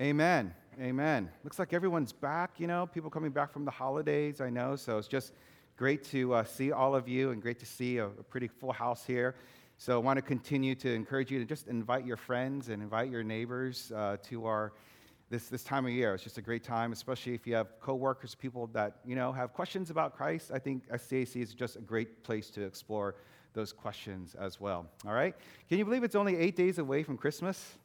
Amen. Amen. Looks like everyone's back, you know, people coming back from the holidays, I know. So it's just great to uh, see all of you and great to see a, a, pretty full house here. So I want to continue to encourage you to just invite your friends and invite your neighbors uh, to our this, this time of year. It's just a great time, especially if you have coworkers, people that, you know, have questions about Christ. I think SCAC is just a great place to explore those questions as well. All right? Can you believe it's only eight days away from Christmas?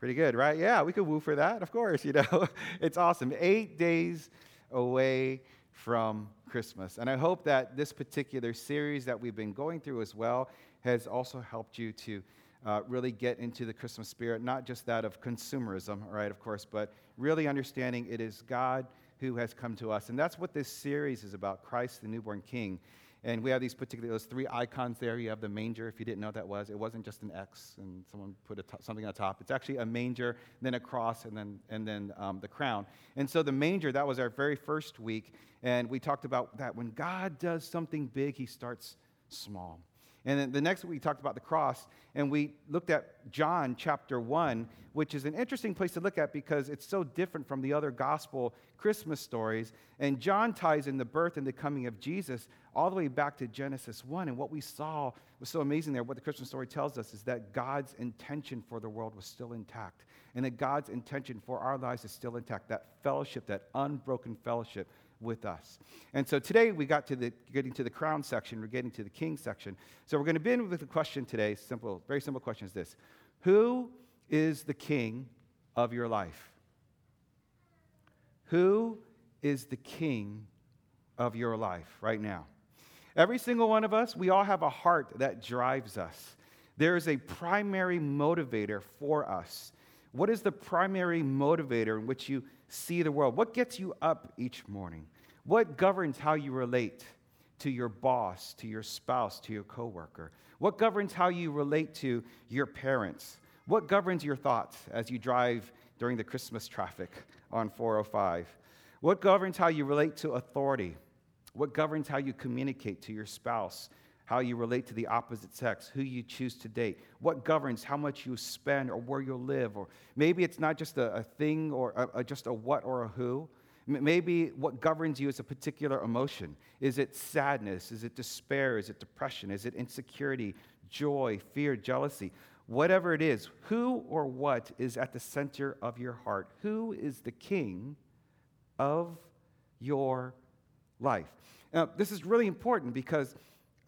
Pretty good, right? Yeah, we could woo for that, of course, you know. it's awesome. Eight days away from Christmas. And I hope that this particular series that we've been going through as well has also helped you to uh, really get into the Christmas spirit, not just that of consumerism, right, of course, but really understanding it is God who has come to us. And that's what this series is about Christ, the newborn King. And we have these particular, those three icons there. You have the manger, if you didn't know what that was. It wasn't just an X and someone put something on top. It's actually a manger, then a cross, and then, and then um, the crown. And so the manger, that was our very first week. And we talked about that when God does something big, he starts small. And then the next week we talked about the cross, and we looked at John chapter 1, which is an interesting place to look at because it's so different from the other gospel Christmas stories. And John ties in the birth and the coming of Jesus all the way back to Genesis 1. And what we saw was so amazing there. What the Christmas story tells us is that God's intention for the world was still intact, and that God's intention for our lives is still intact. That fellowship, that unbroken fellowship with us. And so today we got to the getting to the crown section, we're getting to the king section. So we're going to begin with a question today, simple, very simple question is this. Who is the king of your life? Who is the king of your life right now? Every single one of us, we all have a heart that drives us. There is a primary motivator for us. What is the primary motivator in which you see the world? What gets you up each morning? What governs how you relate to your boss, to your spouse, to your coworker? What governs how you relate to your parents? What governs your thoughts as you drive during the Christmas traffic on 405? What governs how you relate to authority? What governs how you communicate to your spouse? How you relate to the opposite sex, who you choose to date, what governs how much you spend or where you'll live, or maybe it's not just a, a thing or a, a, just a what or a who, Maybe what governs you is a particular emotion. Is it sadness? Is it despair? Is it depression? Is it insecurity, joy, fear, jealousy? Whatever it is, who or what is at the center of your heart? Who is the king of your life? Now, this is really important because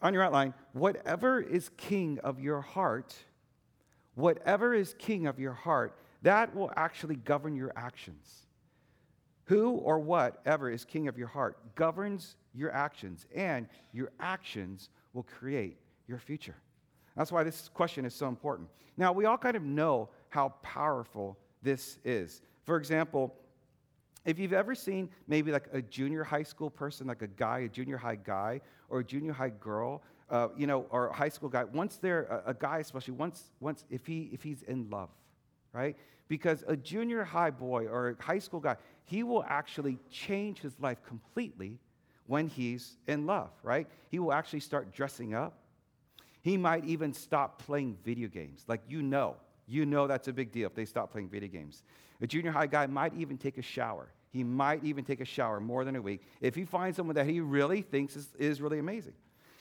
on your outline, whatever is king of your heart, whatever is king of your heart, that will actually govern your actions. Who or whatever is king of your heart governs your actions, and your actions will create your future. That's why this question is so important. Now, we all kind of know how powerful this is. For example, if you've ever seen maybe like a junior high school person, like a guy, a junior high guy, or a junior high girl, uh, you know, or a high school guy, once they're a, a guy, especially once, once if he if he's in love, right? Because a junior high boy or a high school guy, he will actually change his life completely when he's in love, right? He will actually start dressing up. He might even stop playing video games. Like you know, you know that's a big deal if they stop playing video games. A junior high guy might even take a shower. He might even take a shower more than a week if he finds someone that he really thinks is, is really amazing.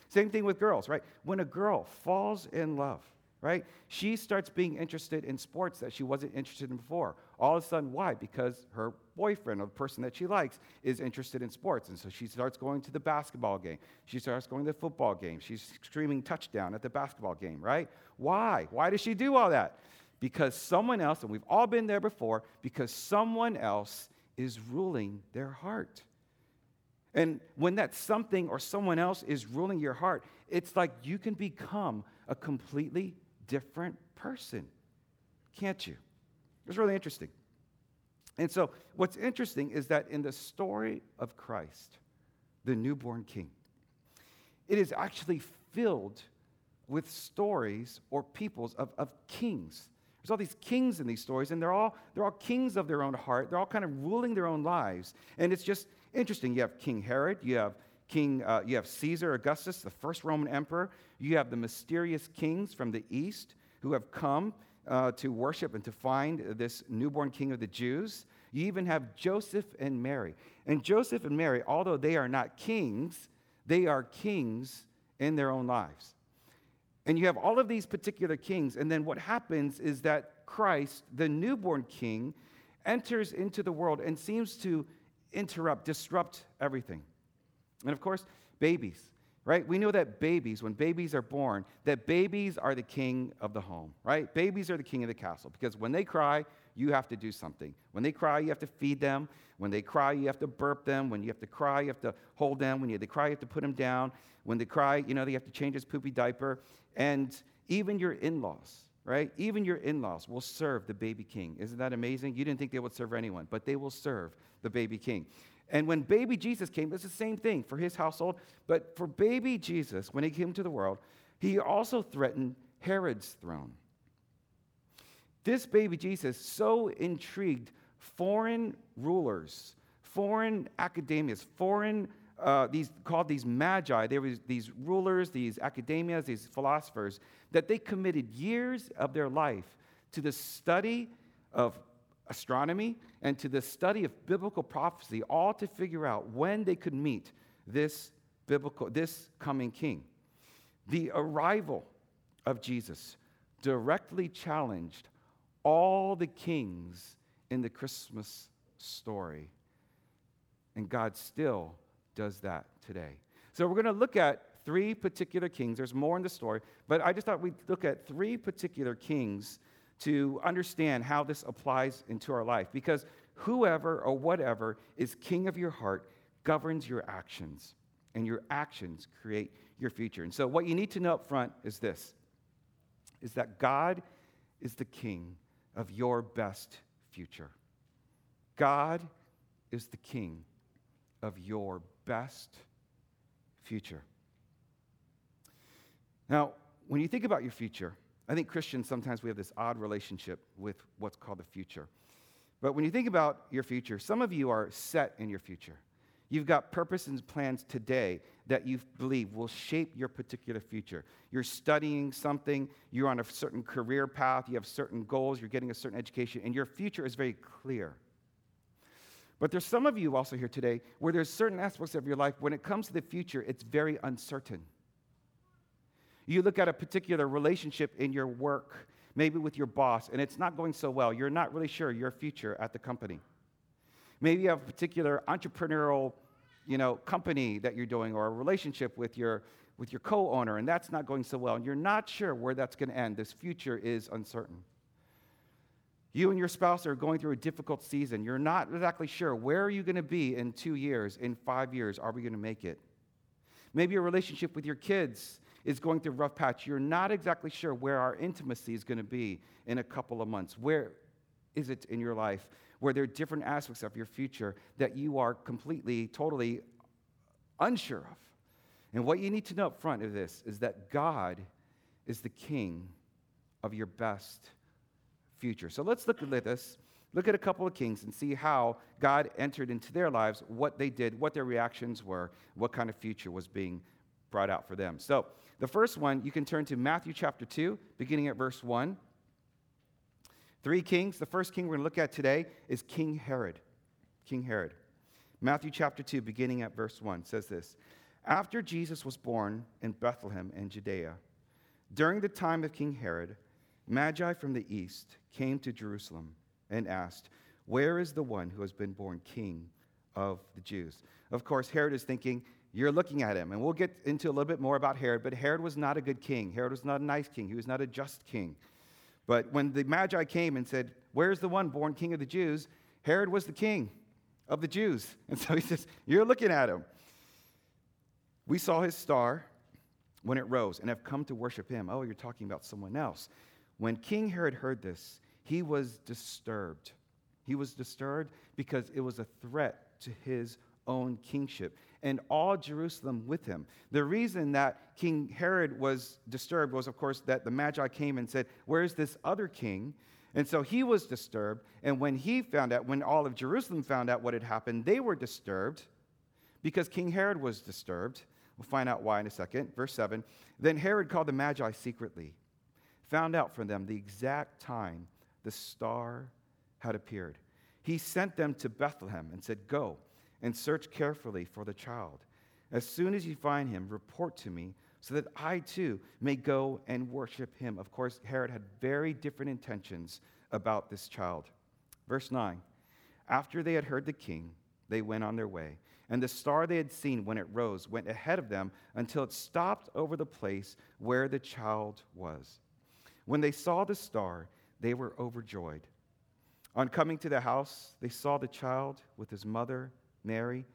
Same thing with girls, right? When a girl falls in love, right? She starts being interested in sports that she wasn't interested in before. All of a sudden, why? Because her boyfriend or the person that she likes is interested in sports. And so she starts going to the basketball game. She starts going to the football game. She's screaming touchdown at the basketball game, right? Why? Why does she do all that? Because someone else, and we've all been there before, because someone else is ruling their heart. And when that something or someone else is ruling your heart, it's like you can become a completely different person, can't you? It's really interesting. And so, what's interesting is that in the story of Christ, the newborn king, it is actually filled with stories or peoples of, of kings. There's all these kings in these stories, and they're all, they're all kings of their own heart. They're all kind of ruling their own lives. And it's just interesting. You have King Herod, you have King, uh, you have Caesar Augustus, the first Roman emperor. You have the mysterious kings from the east who have come. uh, to worship and to find this newborn king of the Jews. You even have Joseph and Mary. And Joseph and Mary, although they are not kings, they are kings in their own lives. And you have all of these particular kings. And then what happens is that Christ, the newborn king, enters into the world and seems to interrupt, disrupt everything. And of course, babies, right? We know that babies, when babies are born, that babies are the king of the home, right? Babies are the king of the castle because when they cry, you have to do something. When they cry, you have to feed them. When they cry, you have to burp them. When you have to cry, you have to hold them. When you, they cry, you have to put them down. When they cry, you know, they have to change his poopy diaper. And even your in laws, right? Even your in laws will serve the baby king. Isn't that amazing? You didn't think they would serve anyone, but they will serve the baby king. And when baby Jesus came, it's the same thing for his household. But for baby Jesus, when he came to the world, he also threatened Herod's throne. This baby Jesus so intrigued foreign rulers, foreign academias, foreign uh, these called these magi. There was these rulers, these academias, these philosophers that they committed years of their life to the study of astronomy and to the study of biblical prophecy, all to figure out when they could meet this biblical, this coming king. The arrival of Jesus directly challenged all the kings in the Christmas story. And God still does that today. So we're going to look at three particular kings. There's more in the story, but I just thought we'd look at three particular kings to understand how this applies into our life. Because whoever or whatever is king of your heart governs your actions, and your actions create your future. And so, what you need to know up front is this is that God is the king of your best future. God is the king of your best future. Now, when you think about your future, I think Christians sometimes we have this odd relationship with what's called the future. But when you think about your future, some of you are set in your future. You've got purpose and plans today that you believe will shape your particular future. You're studying something, you're on a certain career path, you have certain goals, you're getting a certain education, and your future is very clear. But there's some of you also here today where there's certain aspects of your life, when it comes to the future, it's very uncertain. You look at a particular relationship in your work, maybe with your boss, and it's not going so well. You're not really sure your future at the company. Maybe you have a particular entrepreneurial you know, company that you're doing or a relationship with your, with your co-owner, and that's not going so well, and you're not sure where that's going to end. This future is uncertain. You and your spouse are going through a difficult season. You're not exactly sure where are you going to be in two years, in five years. Are we going to make it? Maybe your relationship with your kids is going through a rough patch. You're not exactly sure where our intimacy is going to be in a couple of months. Where is it in your life? where there are different aspects of your future that you are completely, totally unsure of. And what you need to know up front of this is that God is the king of your best future. So let's look at this. Look at a couple of kings and see how God entered into their lives, what they did, what their reactions were, what kind of future was being brought out for them. So, the first one, you can turn to Matthew chapter 2, beginning at verse 1. Three kings. The first king we're going to look at today is King Herod. King Herod. Matthew chapter 2, beginning at verse 1, says this After Jesus was born in Bethlehem in Judea, during the time of King Herod, Magi from the east came to Jerusalem and asked, Where is the one who has been born king of the Jews? Of course, Herod is thinking, You're looking at him. And we'll get into a little bit more about Herod, but Herod was not a good king. Herod was not a nice king. He was not a just king. But when the Magi came and said, Where's the one born king of the Jews? Herod was the king of the Jews. And so he says, You're looking at him. We saw his star when it rose and have come to worship him. Oh, you're talking about someone else. When King Herod heard this, he was disturbed. He was disturbed because it was a threat to his own kingship and all Jerusalem with him. The reason that King Herod was disturbed was, of course, that the Magi came and said, Where's this other king? And so he was disturbed. And when he found out, when all of Jerusalem found out what had happened, they were disturbed because King Herod was disturbed. We'll find out why in a second. Verse 7 Then Herod called the Magi secretly found out from them the exact time the star had appeared. He sent them to Bethlehem and said, Go and search carefully for the child. As soon as you find him, report to me so that I too may go and worship him. Of course, Herod had very different intentions about this child. Verse 9 After they had heard the king, they went on their way. And the star they had seen when it rose went ahead of them until it stopped over the place where the child was. When they saw the star, they were overjoyed. On coming to the house, they saw the child with his mother, Mary,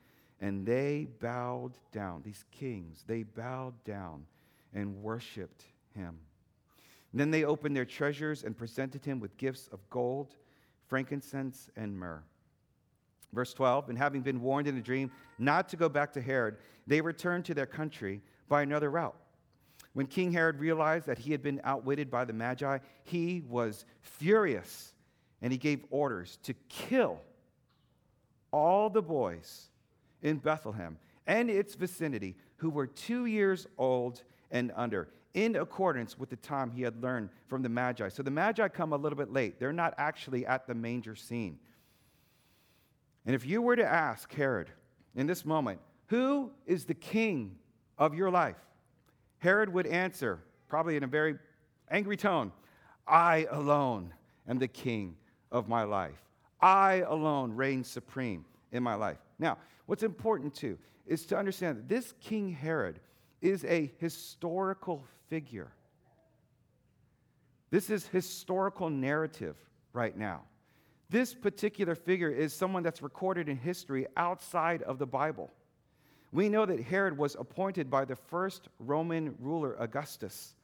and they bowed down. These kings, they bowed down and worshiped him. And then they opened their treasures and presented him with gifts of gold, frankincense, and myrrh. Verse 12, and having been warned in a dream not to go back to Herod, they returned to their country by another route. When King Herod realized that he had been outwitted by the Magi, he was furious and he gave orders to kill all the boys in Bethlehem and its vicinity who were two years old and under, in accordance with the time he had learned from the Magi. So the Magi come a little bit late. They're not actually at the manger scene. And if you were to ask Herod in this moment, who is the king of your life? Herod would answer, probably in a very angry tone, I alone am the king of my life. I alone reign supreme in my life. Now, what's important too is to understand that this King Herod is a historical figure. This is historical narrative right now. This particular figure is someone that's recorded in history outside of the Bible. We know that Herod was appointed by the first Roman ruler, Augustus.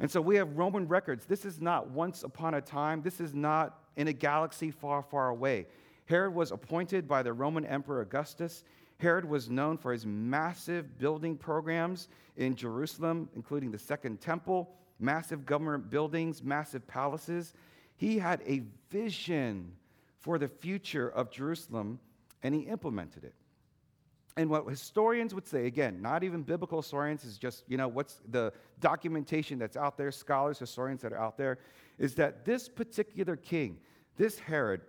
And so we have Roman records. This is not once upon a time, this is not in a galaxy far, far away. Herod was appointed by the Roman Emperor Augustus. Herod was known for his massive building programs in Jerusalem, including the Second Temple, massive government buildings, massive palaces. He had a vision for the future of Jerusalem, and he implemented it. And what historians would say, again, not even biblical historians, is just, you know, what's the documentation that's out there, scholars, historians that are out there, is that this particular king, this Herod,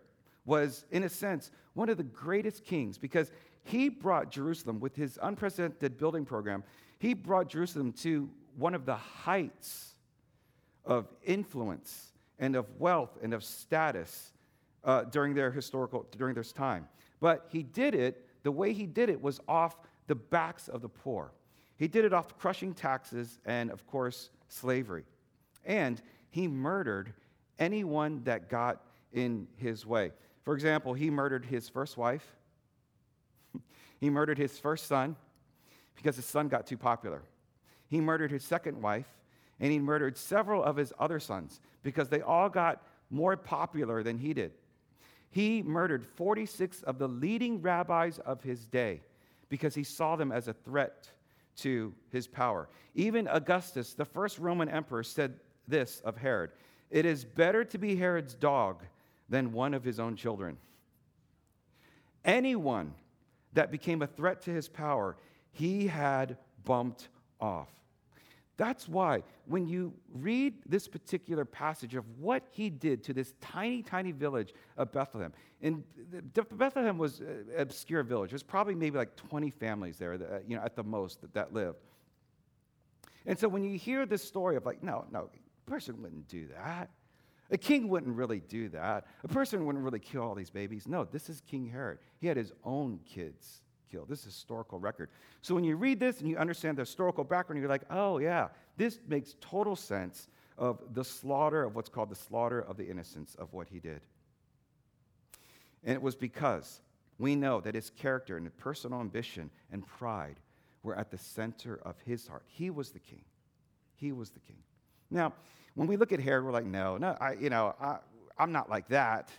was, in a sense, one of the greatest kings because he brought Jerusalem with his unprecedented building program, he brought Jerusalem to one of the heights of influence and of wealth and of status uh, during their historical, during this time. But he did it the way he did it was off the backs of the poor. He did it off crushing taxes and, of course, slavery. And he murdered anyone that got in his way. For example, he murdered his first wife, he murdered his first son because his son got too popular. He murdered his second wife, and he murdered several of his other sons because they all got more popular than he did. He murdered 46 of the leading rabbis of his day because he saw them as a threat to his power. Even Augustus, the first Roman emperor, said this of Herod It is better to be Herod's dog than one of his own children. Anyone that became a threat to his power, he had bumped off. That's why when you read this particular passage of what he did to this tiny, tiny village of Bethlehem, and Bethlehem was an obscure village. There's probably maybe like 20 families there, that, uh, you know, at the most that, that lived. And so when you hear this story of like, no, no, a person wouldn't do that. A king wouldn't really do that. A person wouldn't really kill all these babies. No, this is King Herod. He had his own kids killed. This is historical record. So when you read this and you understand the historical background, you're like, oh, yeah, this makes total sense of the slaughter of what's called the slaughter of the innocents of what he did. And it was because we know that his character and personal ambition and pride were at the center of his heart. He was the king. He was the king. Now, when we look at Herod, we're like, no, no, I, you know, I, I'm not like that.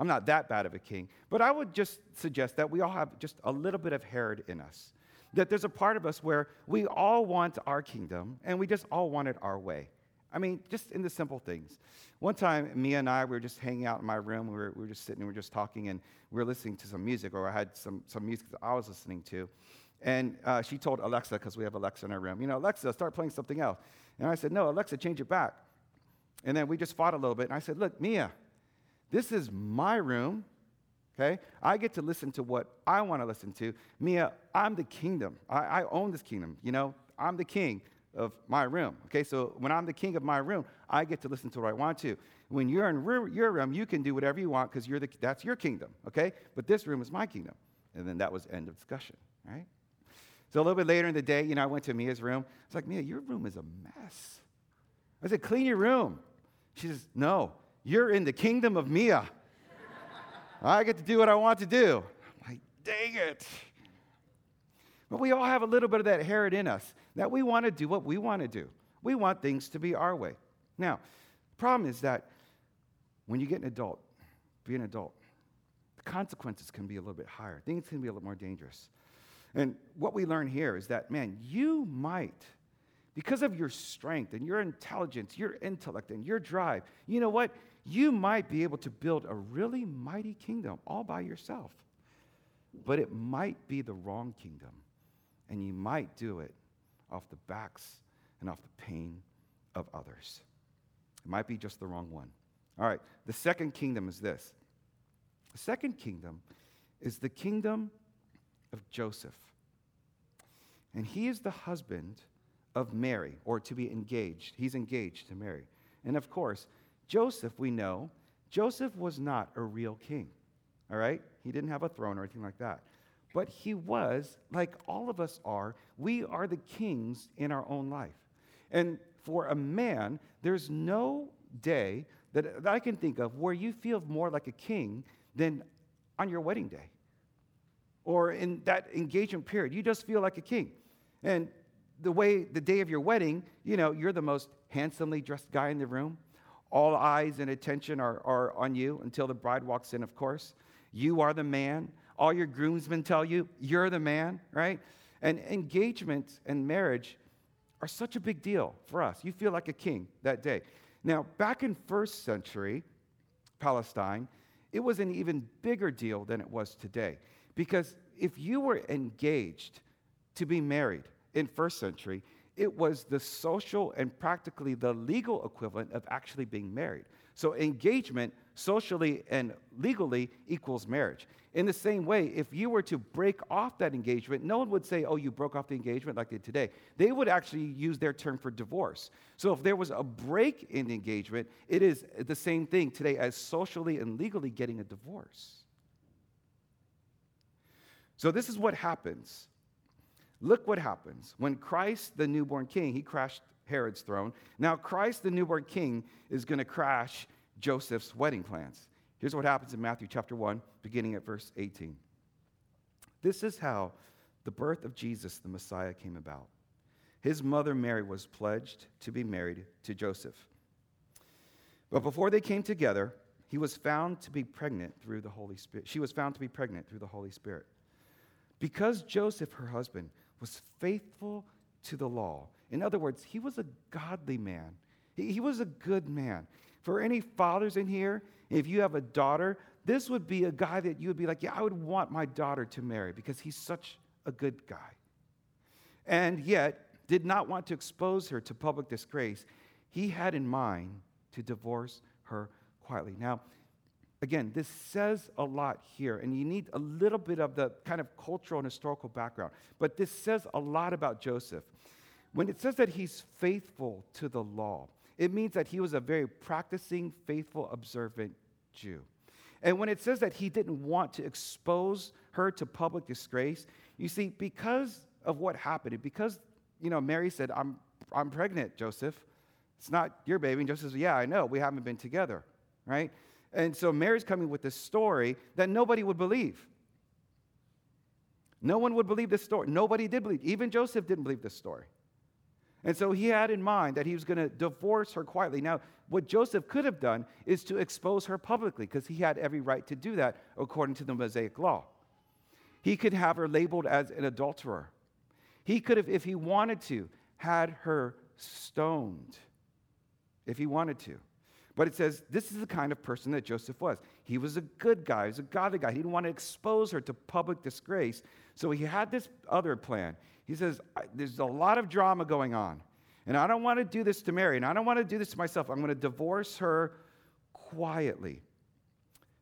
I'm not that bad of a king. But I would just suggest that we all have just a little bit of Herod in us. That there's a part of us where we all want our kingdom and we just all want it our way. I mean, just in the simple things. One time, Mia and I we were just hanging out in my room. We were, we were just sitting, and we were just talking, and we were listening to some music, or I had some, some music that I was listening to. And uh, she told Alexa, because we have Alexa in our room, you know, Alexa, start playing something else. And I said, no, Alexa, change it back. And then we just fought a little bit. And I said, Look, Mia, this is my room. Okay? I get to listen to what I want to listen to. Mia, I'm the kingdom. I, I own this kingdom. You know, I'm the king of my room. Okay, so when I'm the king of my room, I get to listen to what I want to. When you're in your room, you can do whatever you want because you're the, that's your kingdom. Okay, but this room is my kingdom. And then that was end of discussion. Right. So a little bit later in the day, you know, I went to Mia's room. It's like, Mia, your room is a mess. I said, clean your room. She says, no, you're in the kingdom of Mia. I get to do what I want to do. I'm like, dang it. But we all have a little bit of that Herod in us that we want to do what we want to do. We want things to be our way. Now, the problem is that when you get an adult, be an adult, the consequences can be a little bit higher. Things can be a little more dangerous. And what we learn here is that, man, you might, because of your strength and your intelligence, your intellect, and your drive, you know what? You might be able to build a really mighty kingdom all by yourself. But it might be the wrong kingdom. And you might do it off the backs and off the pain of others. It might be just the wrong one. All right, the second kingdom is this the second kingdom is the kingdom of Joseph. And he is the husband of Mary, or to be engaged. He's engaged to Mary. And of course, Joseph, we know, Joseph was not a real king. All right? He didn't have a throne or anything like that. But he was, like all of us are, we are the kings in our own life. And for a man, there's no day that, I can think of where you feel more like a king than on your wedding day or in that engagement period. You just feel like a king. And the way the day of your wedding, you know, you're the most handsomely dressed guy in the room. All eyes and attention are, are on you until the bride walks in, of course. You are the man. All your groomsmen tell you you're the man, right? And engagement and marriage are such a big deal for us. You feel like a king that day. Now, back in first century Palestine, it was an even bigger deal than it was today. Because if you were engaged to be married in first century, it was the social and practically the legal equivalent of actually being married. So engagement socially and legally equals marriage. In the same way, if you were to break off that engagement, no one would say, oh, you broke off the engagement like they did today. They would actually use their term for divorce. So if there was a break in the engagement, it is the same thing today as socially and legally getting a divorce. So this is what happens. Look what happens. When Christ, the newborn king, he crashed Herod's throne. Now, Christ, the newborn king, is going to crash Joseph's wedding plans. Here's what happens in Matthew chapter 1, beginning at verse 18. This is how the birth of Jesus, the Messiah, came about. His mother Mary was pledged to be married to Joseph. But before they came together, he was found to be pregnant through the Holy Spirit. She was found to be pregnant through the Holy Spirit. Because Joseph, her husband, was faithful to the law. In other words, he was a godly man. He, he was a good man. For any fathers in here, if you have a daughter, this would be a guy that you would be like, yeah, I would want my daughter to marry because he's such a good guy. And yet, did not want to expose her to public disgrace. He had in mind to divorce her quietly. Now, again, this says a lot here, and you need a little bit of the kind of cultural and historical background. But this says a lot about Joseph. When it says that he's faithful to the law, it means that he was a very practicing, faithful, observant Jew. And when it says that he didn't want to expose her to public disgrace, you see, because of what happened, because, you know, Mary said, I'm, I'm pregnant, Joseph. It's not your baby. And Joseph says, Yeah, I know. We haven't been together, right? And so Mary's coming with this story that nobody would believe. No one would believe this story. Nobody did believe. Even Joseph didn't believe this story. And so he had in mind that he was going to divorce her quietly. Now, what Joseph could have done is to expose her publicly because he had every right to do that according to the Mosaic law. He could have her labeled as an adulterer. He could have, if he wanted to, had her stoned, if he wanted to. But it says this is the kind of person that Joseph was. He was a good guy, he was a godly guy. He didn't want to expose her to public disgrace. So he had this other plan. He says, There's a lot of drama going on. And I don't want to do this to Mary, and I don't want to do this to myself. I'm going to divorce her quietly.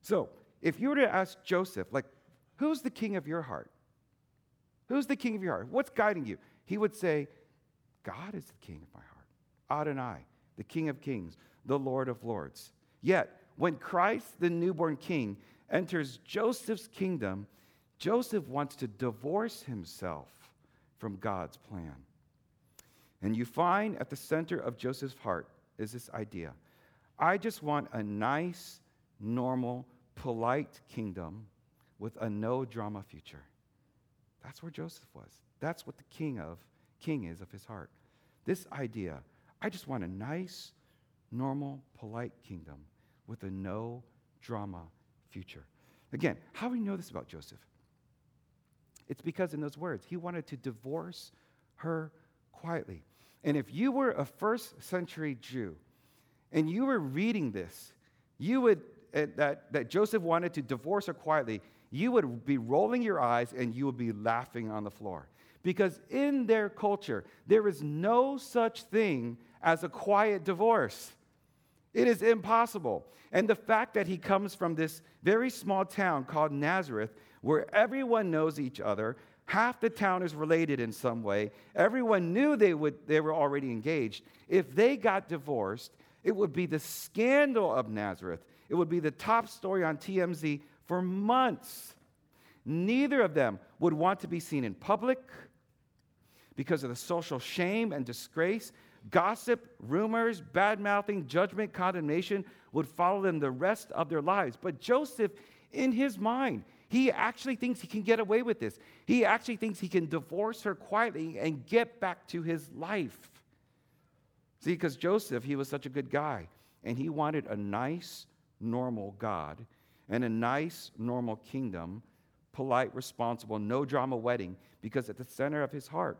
So, if you were to ask Joseph, like, who's the king of your heart? Who's the king of your heart? What's guiding you? He would say, God is the king of my heart. Adonai, the king of kings, the Lord of lords. Yet, when Christ, the newborn king, enters Joseph's kingdom, Joseph wants to divorce himself from God's plan. And you find at the center of Joseph's heart is this idea I just want a nice, normal, polite kingdom with a no drama future. That's where Joseph was. That's what the king of king is of his heart. This idea, I just want a nice, normal, polite kingdom with a no drama future. Again, how do we know this about Joseph? It's because in those words, he wanted to divorce her quietly. And if you were a first century Jew and you were reading this, you would, uh, that, that Joseph wanted to divorce her quietly, you would be rolling your eyes and you would be laughing on the floor. Because in their culture, there is no such thing as a quiet divorce. It is impossible. And the fact that he comes from this very small town called Nazareth, where everyone knows each other, half the town is related in some way, everyone knew they, would, they were already engaged. If they got divorced, it would be the scandal of Nazareth. It would be the top story on TMZ for months. Neither of them would want to be seen in public because of the social shame and disgrace. Gossip, rumors, bad mouthing, judgment, condemnation would follow them the rest of their lives. But Joseph, in his mind, he actually thinks he can get away with this. He actually thinks he can divorce her quietly and get back to his life. See, because Joseph, he was such a good guy, and he wanted a nice, normal God and a nice, normal kingdom, polite, responsible, no drama wedding, because at the center of his heart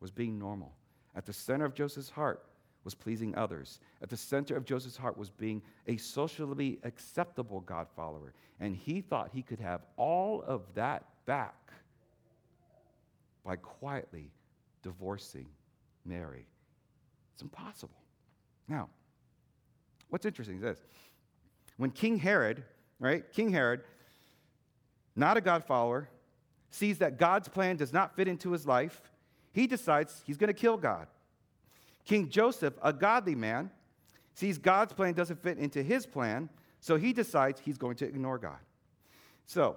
was being normal. At the center of Joseph's heart was pleasing others. At the center of Joseph's heart was being a socially acceptable God follower. And he thought he could have all of that back by quietly divorcing Mary. It's impossible. Now, what's interesting is this. When King Herod, right, King Herod, not a God follower, sees that God's plan does not fit into his life, he decides he's going to kill God. King Joseph, a godly man, sees God's plan doesn't fit into his plan, so he decides he's going to ignore God. So,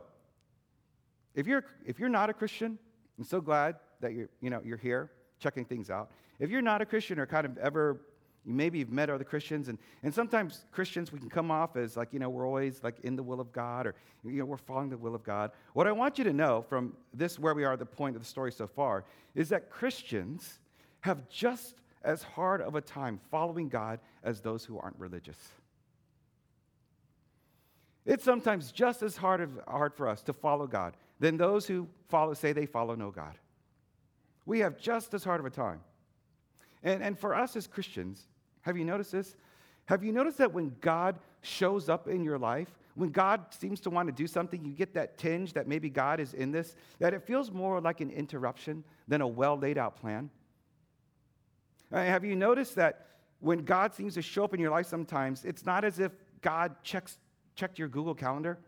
if you're, if you're not a Christian, I'm so glad that you're, you know, you're here checking things out. If you're not a Christian or kind of ever maybe you've met other Christians, and, and sometimes Christians, we can come off as like, you know, we're always like in the will of God or, you know, we're following the will of God. What I want you to know from this, where we are the point of the story so far, is that Christians have just as hard of a time following God as those who aren't religious. It's sometimes just as hard, of, hard for us to follow God than those who follow, say they follow no God. We have just as hard of a time. And, and for us as Christians, have you noticed this? Have you noticed that when God shows up in your life, when God seems to want to do something, you get that tinge that maybe God is in this, that it feels more like an interruption than a well laid out plan? Uh, have you noticed that when God seems to show up in your life sometimes, it's not as if God checks, checked your Google Calendar?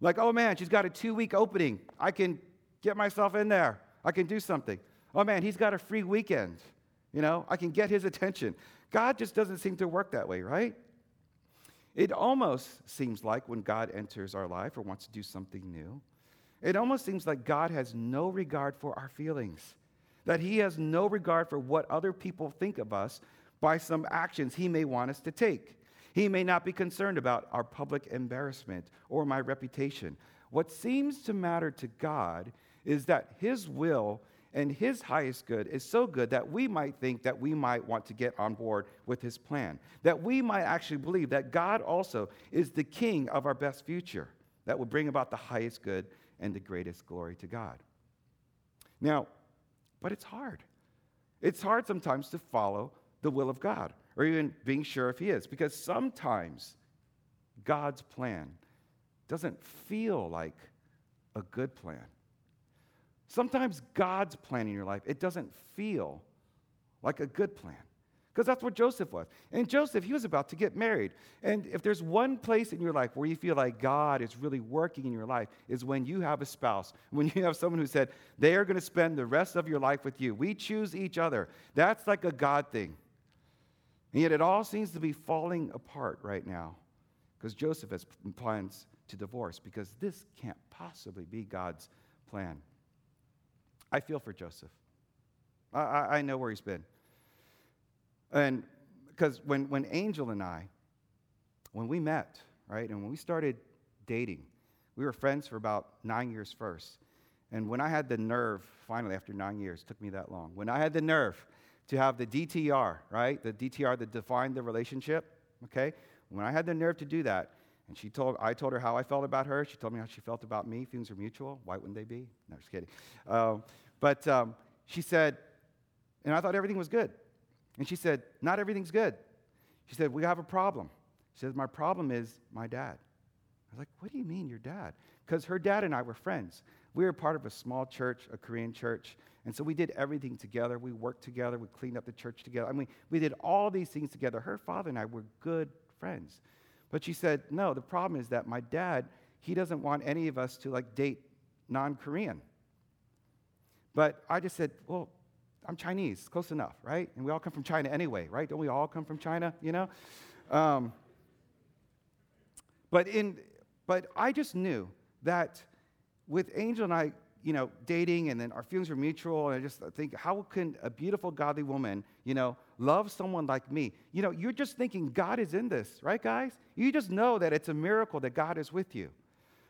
Like, oh man, she's got a two week opening. I can get myself in there. I can do something. Oh man, he's got a free weekend. You know, I can get his attention. God just doesn't seem to work that way, right? It almost seems like when God enters our life or wants to do something new, it almost seems like God has no regard for our feelings, that He has no regard for what other people think of us by some actions He may want us to take. He may not be concerned about our public embarrassment or my reputation. What seems to matter to God is that His will and his highest good is so good that we might think that we might want to get on board with his plan. That we might actually believe that God also is the king of our best future that will bring about the highest good and the greatest glory to God. Now, but it's hard. It's hard sometimes to follow the will of God or even being sure if he is because sometimes God's plan doesn't feel like a good plan. Sometimes God's plan in your life, it doesn't feel like a good plan. Because that's what Joseph was. And Joseph, he was about to get married. And if there's one place in your life where you feel like God is really working in your life, is when you have a spouse, when you have someone who said they are going to spend the rest of your life with you. We choose each other. That's like a God thing. And yet it all seems to be falling apart right now because Joseph has plans to divorce because this can't possibly be God's plan. I feel for Joseph. I, I, I know where he's been. And because when, when Angel and I, when we met, right, and when we started dating, we were friends for about nine years first. And when I had the nerve, finally, after nine years, took me that long, when I had the nerve to have the DTR, right, the DTR that defined the relationship, okay, when I had the nerve to do that, and she told, I told her how I felt about her. She told me how she felt about me. Feelings are mutual. Why wouldn't they be? No, just kidding. Um, but um, she said, and I thought everything was good. And she said, Not everything's good. She said, We have a problem. She says, My problem is my dad. I was like, What do you mean, your dad? Because her dad and I were friends. We were part of a small church, a Korean church. And so we did everything together. We worked together. We cleaned up the church together. I mean, we did all these things together. Her father and I were good friends. But she said, No, the problem is that my dad, he doesn't want any of us to like date non Korean. But I just said, Well, I'm Chinese, close enough, right? And we all come from China anyway, right? Don't we all come from China, you know? Um, but, in, but I just knew that with Angel and I, you know, dating and then our feelings were mutual, and I just think, how can a beautiful, godly woman, you know, love someone like me? You know, you're just thinking God is in this, right, guys? You just know that it's a miracle that God is with you.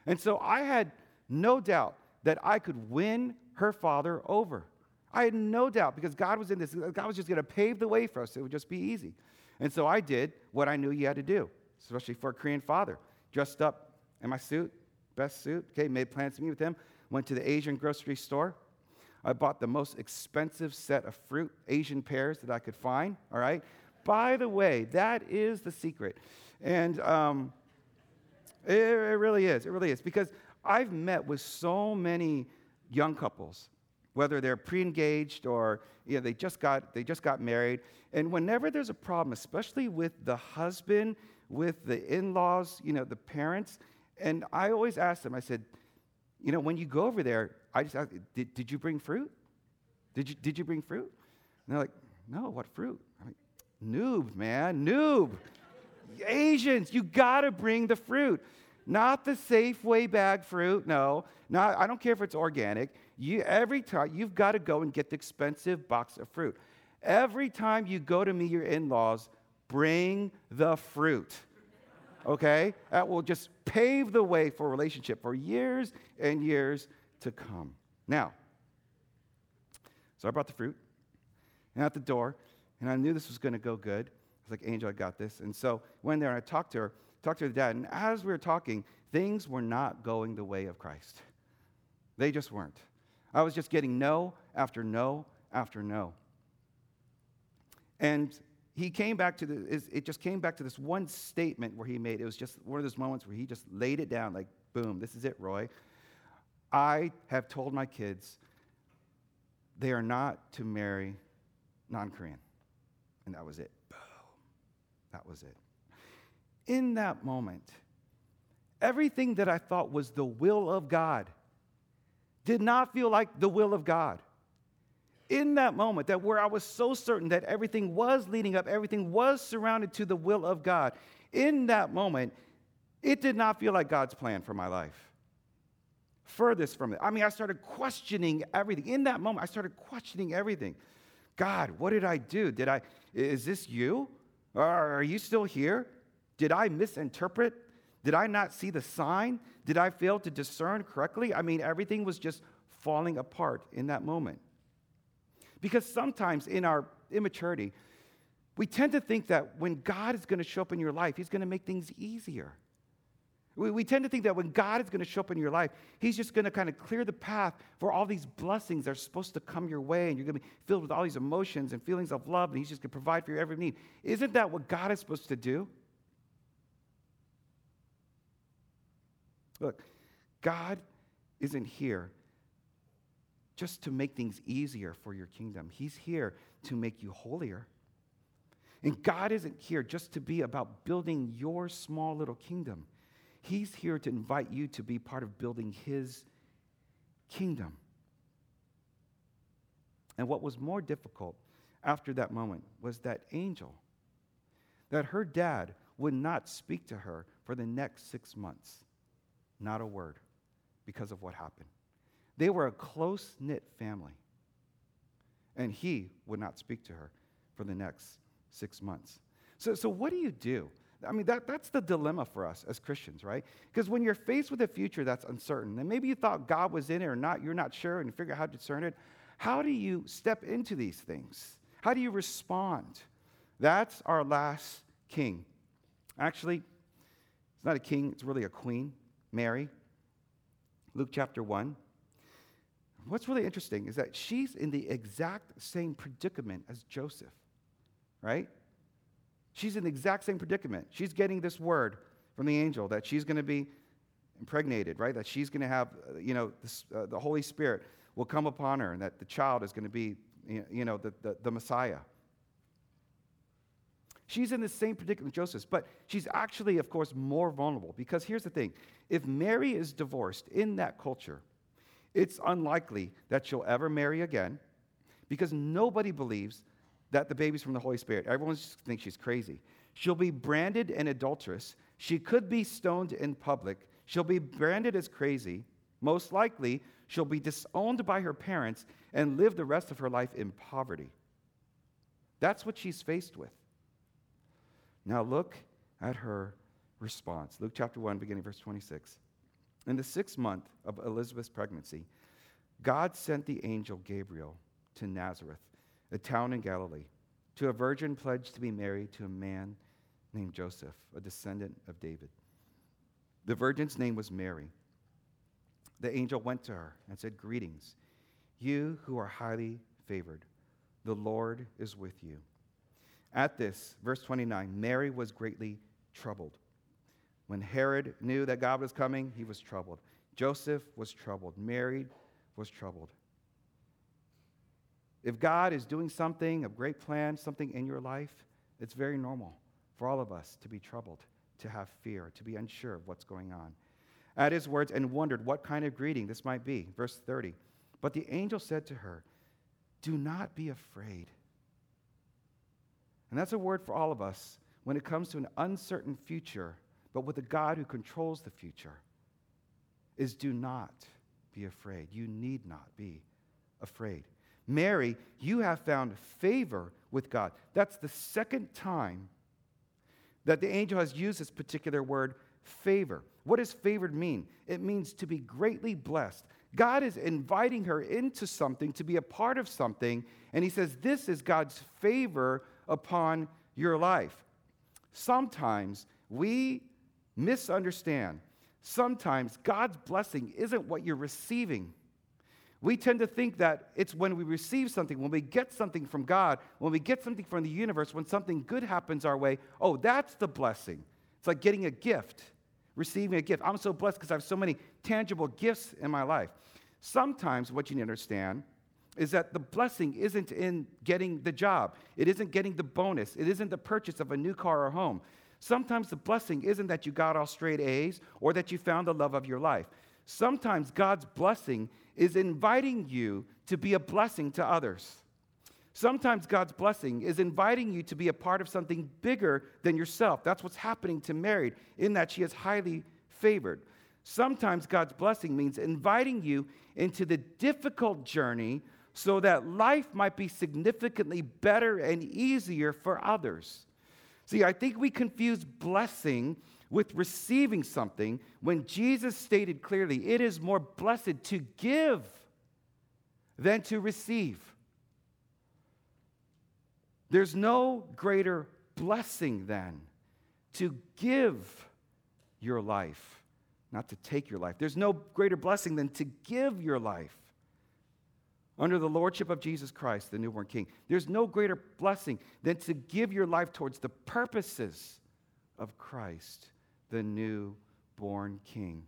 And so I had no doubt that I could win her father over. I had no doubt because God was in this. God was just going to pave the way for us. It would just be easy. And so I did what I knew you had to do, especially for a Korean father. Dressed up in my suit, best suit, okay, made plans to meet with him. Went to the Asian grocery store. I bought the most expensive set of fruit, Asian pears that I could find, all right? By the way, that is the secret. And um, it, it really is. It really is. Because I've met with so many young couples whether they're pre-engaged or you know, they, just got, they just got married. And whenever there's a problem, especially with the husband, with the in-laws, you know, the parents, and I always ask them, I said, you know, when you go over there, I just ask, did, did you bring fruit? Did you, did you bring fruit? And they're like, no, what fruit? I'm like, noob, man, noob. Asians, you gotta bring the fruit. Not the Safeway bag fruit, no. Not, I don't care if it's organic. You, every time you've got to go and get the expensive box of fruit. Every time you go to meet your in laws, bring the fruit. Okay? That will just pave the way for a relationship for years and years to come. Now, so I brought the fruit and at the door, and I knew this was going to go good. I was like, Angel, I got this. And so went there and I talked to her, talked to her dad, and as we were talking, things were not going the way of Christ. They just weren't. I was just getting no after no after no. And he came back to the, it just came back to this one statement where he made, it was just one of those moments where he just laid it down like, boom, this is it, Roy. I have told my kids they are not to marry non Korean. And that was it. Boom. That was it. In that moment, everything that I thought was the will of God did not feel like the will of God. In that moment, that where I was so certain that everything was leading up, everything was surrounded to the will of God, in that moment, it did not feel like God's plan for my life. Furthest from it. I mean, I started questioning everything. In that moment, I started questioning everything. God, what did I do? Did I, is this you? Or are you still here? Did I misinterpret did I not see the sign? Did I fail to discern correctly? I mean, everything was just falling apart in that moment. Because sometimes in our immaturity, we tend to think that when God is going to show up in your life, He's going to make things easier. We, we tend to think that when God is going to show up in your life, He's just going to kind of clear the path for all these blessings that are supposed to come your way, and you're going to be filled with all these emotions and feelings of love, and He's just going to provide for your every need. Isn't that what God is supposed to do? Look, God isn't here just to make things easier for your kingdom. He's here to make you holier. And God isn't here just to be about building your small little kingdom. He's here to invite you to be part of building His kingdom. And what was more difficult after that moment was that Angel, that her dad would not speak to her for the next six months. Not a word because of what happened. They were a close knit family. And he would not speak to her for the next six months. So, so what do you do? I mean, that, that's the dilemma for us as Christians, right? Because when you're faced with a future that's uncertain, and maybe you thought God was in it or not, you're not sure, and you figure out how to discern it, how do you step into these things? How do you respond? That's our last king. Actually, it's not a king, it's really a queen, Mary. Luke chapter 1. What's really interesting is that she's in the exact same predicament as Joseph, right? She's in the exact same predicament. She's getting this word from the angel that she's going to be impregnated, right? That she's going to have, uh, you know, this, uh, the Holy Spirit will come upon her and that the child is going to be, you know, the, the, the Messiah. She's in the same predicament Joseph, but she's actually, of course, more vulnerable because here's the thing if Mary is divorced in that culture, it's unlikely that she'll ever marry again because nobody believes that the baby's from the Holy Spirit. Everyone thinks she's crazy. She'll be branded an adulteress. She could be stoned in public. She'll be branded as crazy. Most likely, she'll be disowned by her parents and live the rest of her life in poverty. That's what she's faced with. Now, look at her response. Luke chapter 1, beginning verse 26. In the sixth month of Elizabeth's pregnancy, God sent the angel Gabriel to Nazareth, a town in Galilee, to a virgin pledged to be married to a man named Joseph, a descendant of David. The virgin's name was Mary. The angel went to her and said, Greetings, you who are highly favored. The Lord is with you. At this, verse 29, Mary was greatly troubled when Herod knew that God was coming, he was troubled. Joseph was troubled. Mary was troubled. If God is doing something, a great plan, something in your life, it's very normal for all of us to be troubled, to have fear, to be unsure of what's going on. At his words, and wondered what kind of greeting this might be. Verse 30. But the angel said to her, Do not be afraid. And that's a word for all of us when it comes to an uncertain future but with a God who controls the future, is do not be afraid. You need not be afraid. Mary, you have found favor with God. That's the second time that the angel has used this particular word, favor. What does favored mean? It means to be greatly blessed. God is inviting her into something, to be a part of something, and he says, This is God's favor upon your life. Sometimes we misunderstand. Sometimes God's blessing isn't what you're receiving. We tend to think that it's when we receive something, when we get something from God, when we get something from the universe, when something good happens our way, oh, that's the blessing. It's like getting a gift, receiving a gift. I'm so blessed because I have so many tangible gifts in my life. Sometimes what you need to understand is that the blessing isn't in getting the job, it isn't getting the bonus, it isn't the purchase of a new car or home. Sometimes the blessing isn't that you got all straight A's or that you found the love of your life. Sometimes God's blessing is inviting you to be a blessing to others. Sometimes God's blessing is inviting you to be a part of something bigger than yourself. That's what's happening to Mary, in that she is highly favored. Sometimes God's blessing means inviting you into the difficult journey so that life might be significantly better and easier for others. See, I think we confuse blessing with receiving something when Jesus stated clearly it is more blessed to give than to receive. There's no greater blessing than to give your life, not to take your life. There's no greater blessing than to give your life under the lordship of Jesus Christ, the newborn king. There's no greater blessing than to give your life towards the purposes of Christ, the newborn king.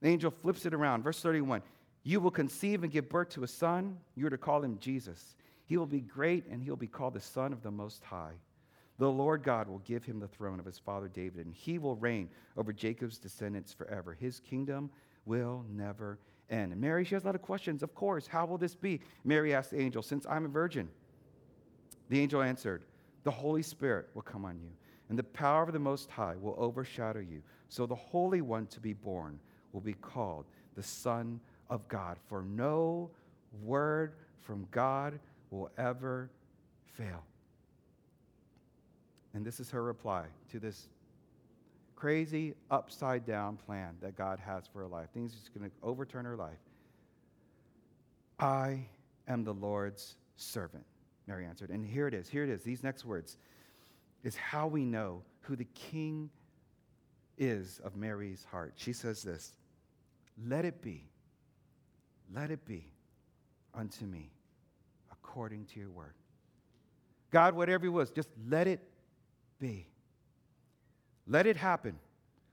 The angel flips it around. Verse 31 You will conceive and give birth to a son. You are to call him Jesus. He will be great, and he will be called the Son of the Most High. The Lord God will give him the throne of his father David, and he will reign over Jacob's descendants forever. His kingdom will never end. And Mary, she has a lot of questions. Of course, how will this be? Mary asked the angel, Since I'm a virgin. The angel answered, The Holy Spirit will come on you, and the power of the Most High will overshadow you. So the Holy One to be born will be called the Son of God. For no word from God will ever fail. And this is her reply to this crazy upside down plan that God has for her life. Things just going to overturn her life. I am the Lord's servant, Mary answered. And here it is. Here it is. These next words is how we know who the king is of Mary's heart. She says this Let it be, let it be unto me according to your word. God, whatever it was, just let it be. Let it happen.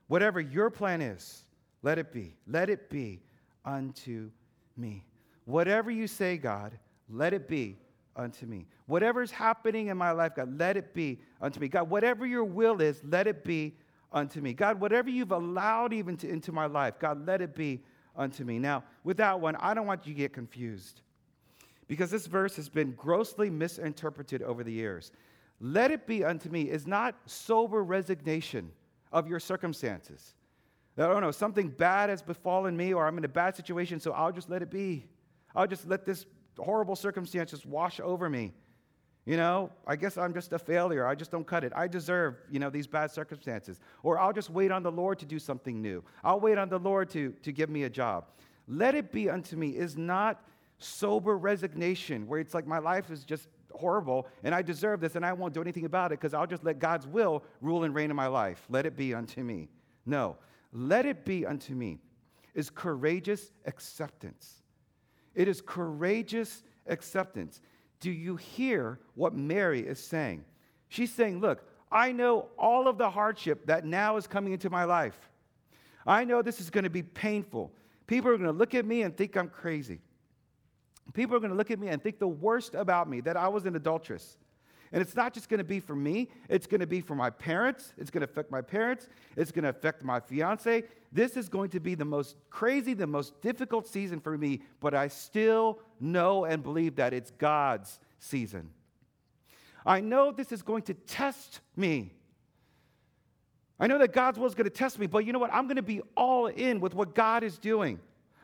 Whatever your plan is, let it be. Let it be unto me. Whatever you say, God, let it be unto me. Whatever's happening in my life, God, let it be unto me. God, whatever your will is, let it be unto me. God, whatever you've allowed even to, into my life, God, let it be unto me. Now, with that one, I don't want you to get confused because this verse has been grossly misinterpreted over the years. Let it be unto me is not sober resignation of your circumstances. I don't know, something bad has befallen me or I'm in a bad situation, so I'll just let it be. I'll just let this horrible circumstances wash over me. You know, I guess I'm just a failure. I just don't cut it. I deserve, you know, these bad circumstances. Or I'll just wait on the Lord to do something new. I'll wait on the Lord to, to give me a job. Let it be unto me is not sober resignation where it's like my life is just horrible and I deserve this and I won't do anything about it because I'll just let God's will rule and reign in my life. Let it be unto me. No, let it be unto me is courageous acceptance. It is courageous acceptance. Do you hear what Mary is saying? She's saying, Look, I know all of the hardship that now is coming into my life. I know this is going to be painful. People are going to look at me and think I'm crazy. People are going to look at me and think the worst about me that I was an adulteress. And it's not just going to be for me, it's going to be for my parents. It's going to affect my parents. It's going to affect my fiance. This is going to be the most crazy, the most difficult season for me, but I still know and believe that it's God's season. I know this is going to test me. I know that God's will is going to test me, but you know what? I'm going to be all in with what God is doing.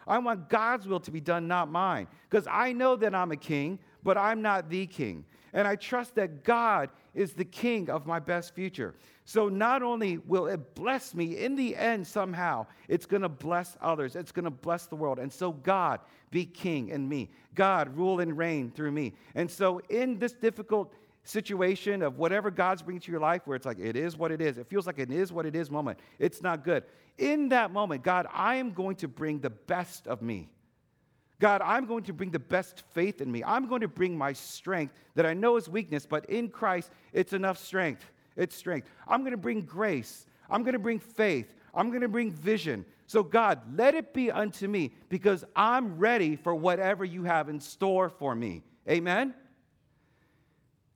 I want God's will to be done, not mine. Because I know that I'm a king, but I'm not the king. And I trust that God is the king of my best future. So not only will it bless me in the end somehow, it's going to bless others. It's going to bless the world. And so God be king in me. God rule and reign through me. And so in this difficult situation of whatever God's bringing to your life where it's like it is what it is, it feels like it is what it is moment, it's not good. In that moment, God, I am going to bring the best of me. God, I'm going to bring the best faith in me. I'm going to bring my strength that I know is weakness, but in Christ, it's enough strength. It's strength. I'm going to bring grace. I'm going to bring faith. I'm going to bring vision. So, God, let it be unto me because I'm ready for whatever you have in store for me. Amen?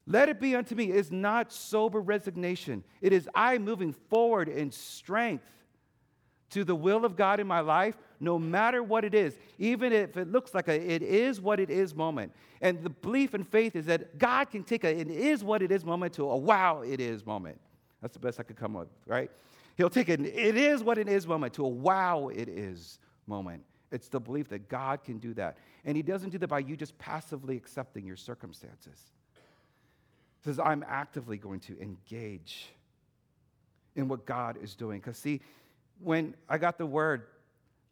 Let it be unto me is not sober resignation. It is I moving forward in strength to the will of God in my life, no matter what it is, even if it looks like a it is what it is moment. And the belief and faith is that God can take a it is what it is moment to a wow it is moment. That's the best I could come up with, right? He'll take an it is what it is moment to a wow it is moment. It's the belief that God can do that. And He doesn't do that by you just passively accepting your circumstances He says, I'm actively going to engage in what God is doing. Because, see, when I got the word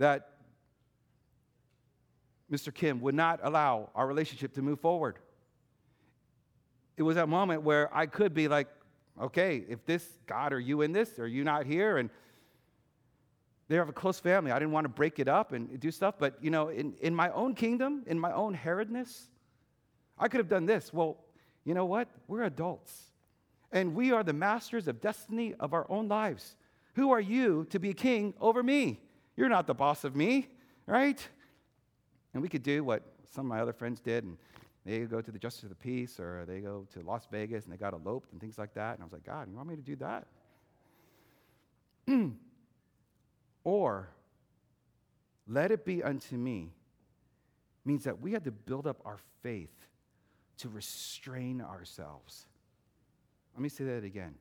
that Mr. Kim would not allow our relationship to move forward, it was that moment where I could be like, okay, if this, God, are you in this? Are you not here? And they have a close family. I didn't want to break it up and do stuff, but you know, in, in my own kingdom, in my own Herodness, I could have done this. Well, you know what? We're adults. And we are the masters of destiny of our own lives. Who are you to be king over me? You're not the boss of me, right? And we could do what some of my other friends did, and they go to the Justice of the Peace or they go to Las Vegas and they got eloped and things like that. And I was like, God, you want me to do that? or let it be unto me means that we had to build up our faith to restrain ourselves. Let me say that again.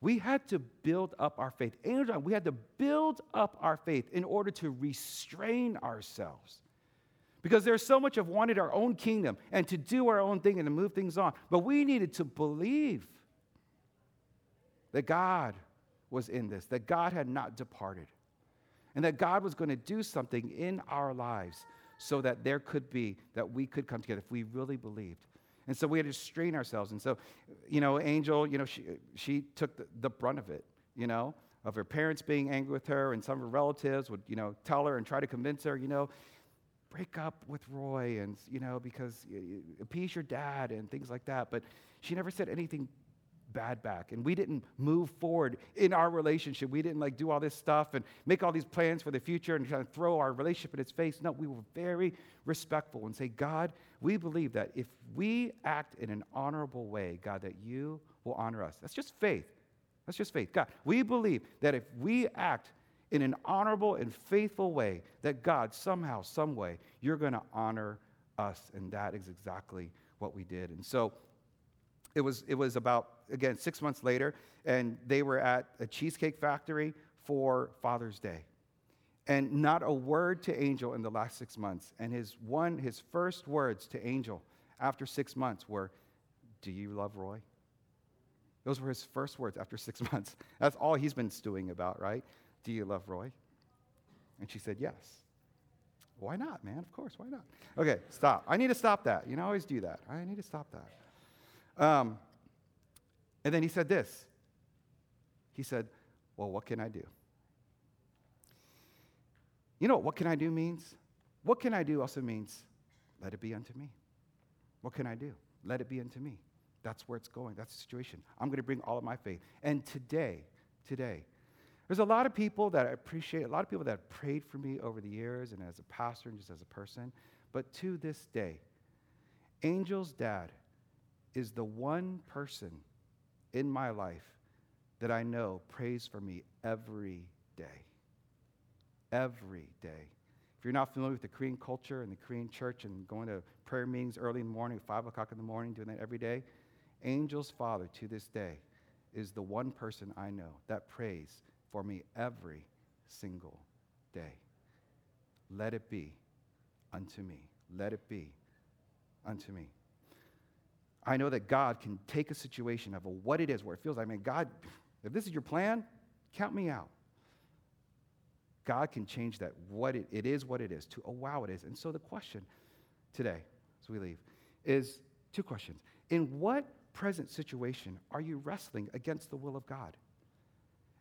We had to build up our faith. We had to build up our faith in order to restrain ourselves. Because there's so much of wanting our own kingdom and to do our own thing and to move things on. But we needed to believe that God was in this, that God had not departed, and that God was going to do something in our lives so that there could be, that we could come together if we really believed. And so we had to strain ourselves. And so, you know, Angel, you know, she, she took the, the brunt of it, you know, of her parents being angry with her, and some of her relatives would, you know, tell her and try to convince her, you know, break up with Roy and, you know, because appease your dad and things like that. But she never said anything bad back. And we didn't move forward in our relationship. We didn't like do all this stuff and make all these plans for the future and kind of throw our relationship in its face. No, we were very respectful and say, God, we believe that if we act in an honorable way, God, that you will honor us. That's just faith. That's just faith. God, we believe that if we act in an honorable and faithful way, that God, somehow, some way, you're going to honor us. And that is exactly what we did. And so it was, it was about, again, six months later, and they were at a cheesecake factory for Father's Day. And not a word to Angel in the last six months. And his one, his first words to Angel after six months were, Do you love Roy? Those were his first words after six months. That's all he's been stewing about, right? Do you love Roy? And she said, Yes. Why not, man? Of course, why not? Okay, stop. I need to stop that. You know, I always do that. I need to stop that. Um, and then he said this. He said, Well, what can I do? You know what can I do means? What can I do also means, let it be unto me. What can I do? Let it be unto me. That's where it's going. That's the situation. I'm going to bring all of my faith. And today, today, there's a lot of people that I appreciate, a lot of people that have prayed for me over the years and as a pastor and just as a person. But to this day, Angel's dad is the one person in my life that I know prays for me every day. Every day. If you're not familiar with the Korean culture and the Korean church and going to prayer meetings early in the morning, 5 o'clock in the morning, doing that every day, Angel's father to this day is the one person I know that prays for me every single day. Let it be unto me. Let it be unto me. I know that God can take a situation of a, what it is where it feels like, man, God, if this is your plan, count me out. God can change that, what it, it is, what it is, to a wow it is. And so the question today, as we leave, is two questions. In what present situation are you wrestling against the will of God?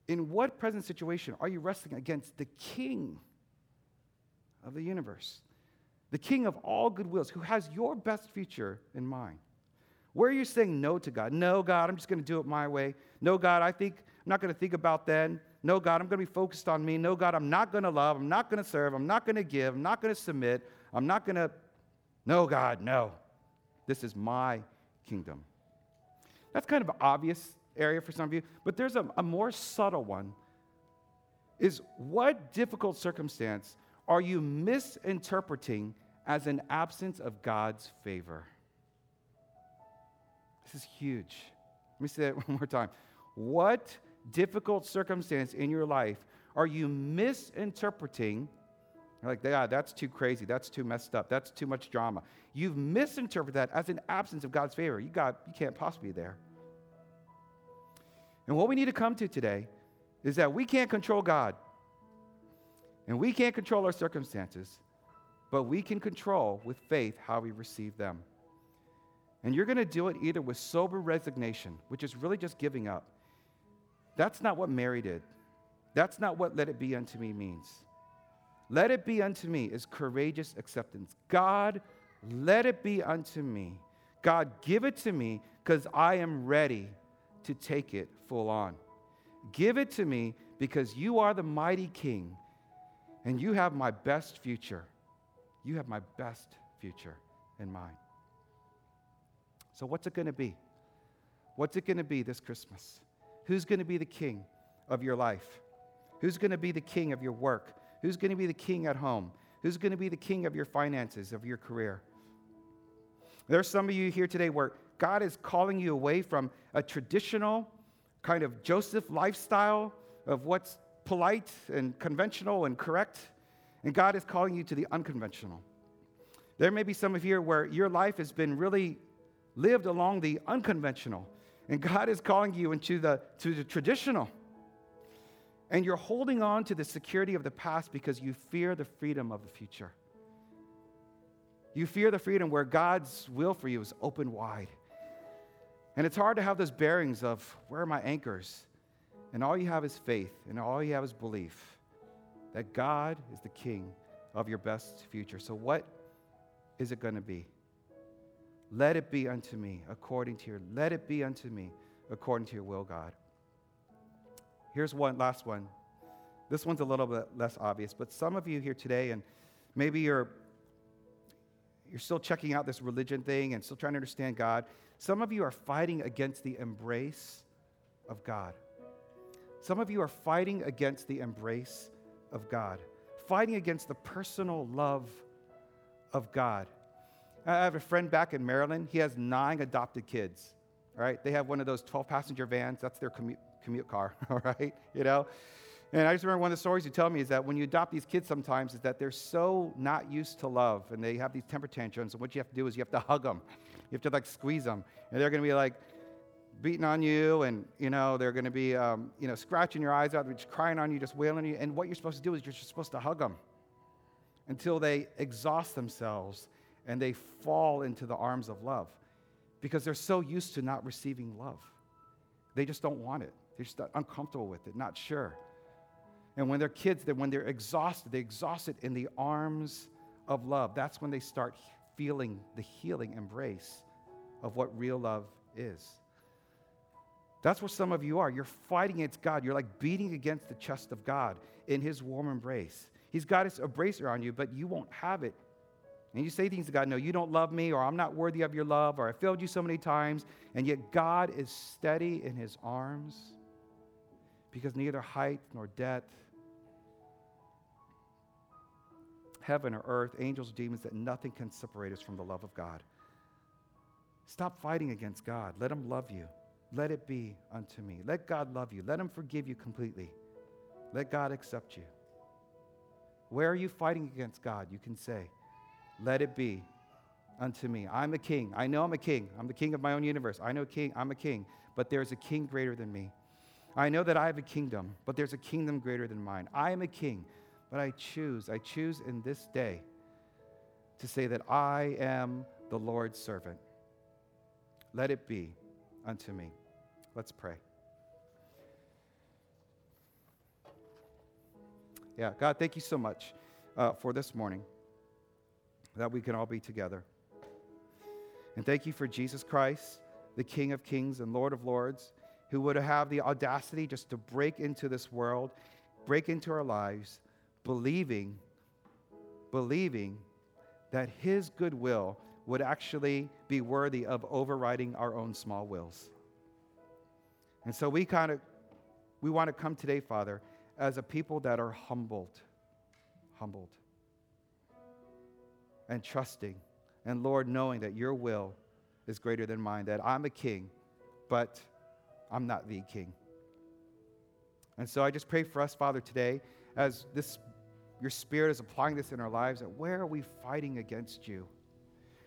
In what present situation are you wrestling against the king of the universe? The king of all good wills, who has your best future in mind? Where are you saying no to God? No, God, I'm just going to do it my way. No, God, I think I'm not going to think about then. No, God, I'm going to be focused on me. No, God, I'm not going to love. I'm not going to serve. I'm not going to give. I'm not going to submit. I'm not going to. No, God, no. This is my kingdom. That's kind of an obvious area for some of you, but there's a, a more subtle one. Is what difficult circumstance are you misinterpreting as an absence of God's favor? This is huge. Let me say that one more time. What difficult circumstance in your life are you misinterpreting? You're like, God, that's too crazy. That's too messed up. That's too much drama. You've misinterpreted that as an absence of God's favor. You, got, you can't possibly be there. And what we need to come to today is that we can't control God and we can't control our circumstances, but we can control with faith how we receive them. And you're going to do it either with sober resignation, which is really just giving up. That's not what Mary did. That's not what let it be unto me means. Let it be unto me is courageous acceptance. God, let it be unto me. God, give it to me because I am ready to take it full on. Give it to me because you are the mighty king and you have my best future. You have my best future in mind. So, what's it going to be? What's it going to be this Christmas? Who's going to be the king of your life? Who's going to be the king of your work? Who's going to be the king at home? Who's going to be the king of your finances, of your career? There's some of you here today where God is calling you away from a traditional kind of Joseph lifestyle of what's polite and conventional and correct, and God is calling you to the unconventional. There may be some of you where your life has been really lived along the unconventional, and God is calling you into the, to the traditional. And you're holding on to the security of the past because you fear the freedom of the future. You fear the freedom where God's will for you is open wide. And it's hard to have those bearings of where are my anchors? And all you have is faith, and all you have is belief that God is the king of your best future. So, what is it going to be? Let it be unto me according to your, let it be unto me according to your will, God. Here's one, last one. This one's a little bit less obvious, but some of you here today, and maybe you're you're still checking out this religion thing and still trying to understand God. Some of you are fighting against the embrace of God. Some of you are fighting against the embrace of God, fighting against the personal love of God. I have a friend back in Maryland. He has nine adopted kids. Right? They have one of those 12 passenger vans. That's their commute, commute car. All right? You know? And I just remember one of the stories you tell me is that when you adopt these kids sometimes is that they're so not used to love and they have these temper tantrums. And what you have to do is you have to hug them. You have to like squeeze them. And they're going to be like beating on you and, you know, they're going to be, um, you know, scratching your eyes out, just crying on you, just wailing you. And what you're supposed to do is you're just supposed to hug them until they exhaust themselves and they fall into the arms of love because they're so used to not receiving love. They just don't want it. They're just uncomfortable with it, not sure. And when they're kids, that when they're exhausted, they exhausted in the arms of love. That's when they start feeling the healing embrace of what real love is. That's where some of you are. You're fighting against God. You're like beating against the chest of God in His warm embrace. He's got His embrace around you, but you won't have it. And you say things to God, no, you don't love me, or I'm not worthy of your love, or I failed you so many times. And yet God is steady in His arms because neither height nor depth heaven or earth, angels, demons, that nothing can separate us from the love of God. Stop fighting against God. Let Him love you. Let it be unto me. Let God love you. Let Him forgive you completely. Let God accept you. Where are you fighting against God? You can say, Let it be unto me. I'm a king. I know I'm a king. I'm the king of my own universe. I know king. I'm a king, but there's a king greater than me. I know that I have a kingdom, but there's a kingdom greater than mine. I am a king, but I choose, I choose in this day to say that I am the Lord's servant. Let it be unto me. Let's pray. Yeah, God, thank you so much uh, for this morning that we can all be together. And thank you for Jesus Christ, the King of Kings and Lord of Lords, who would have the audacity just to break into this world, break into our lives, believing, believing that his goodwill would actually be worthy of overriding our own small wills. And so we kind of we want to come today, Father, as a people that are humbled, humbled, and trusting, and Lord, knowing that your will is greater than mine, that I'm a king, but I'm not the king. And so I just pray for us, Father, today, as this your Spirit is applying this in our lives, that where are we fighting against you?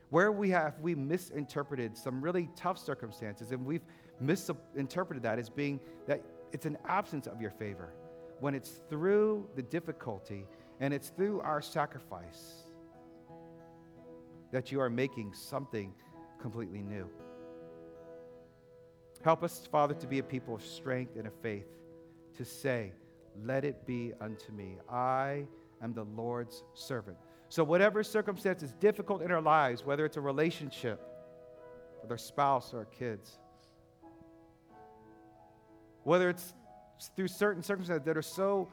Where we have we misinterpreted some really tough circumstances, and we've misinterpreted that as being that it's an absence of your favor, when it's through the difficulty and it's through our sacrifice that you are making something completely new. Help us, Father, to be a people of strength and of faith, to say, Let it be unto me. I am the Lord's servant. So, whatever circumstance is difficult in our lives, whether it's a relationship with our spouse or our kids, whether it's through certain circumstances that are so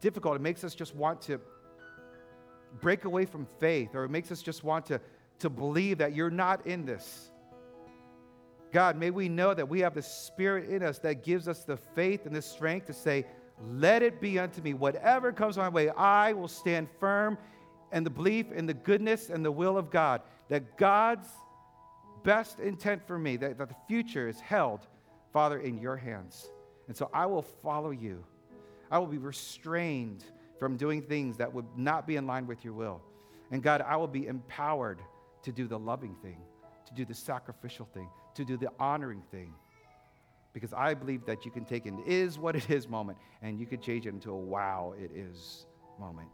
difficult, it makes us just want to break away from faith or it makes us just want to, to believe that you're not in this. God, may we know that we have the Spirit in us that gives us the faith and the strength to say, Let it be unto me. Whatever comes my way, I will stand firm in the belief in the goodness and the will of God. That God's best intent for me, that, that the future is held, Father, in your hands. And so I will follow you. I will be restrained from doing things that would not be in line with your will. And God, I will be empowered to do the loving thing, to do the sacrificial thing, to do the honoring thing. Because I believe that you can take an is what it is moment and you can change it into a wow, it is moment.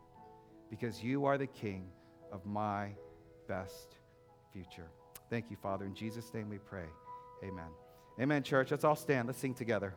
Because you are the king of my best future. Thank you, Father. In Jesus' name we pray. Amen. Amen, church. Let's all stand. Let's sing together.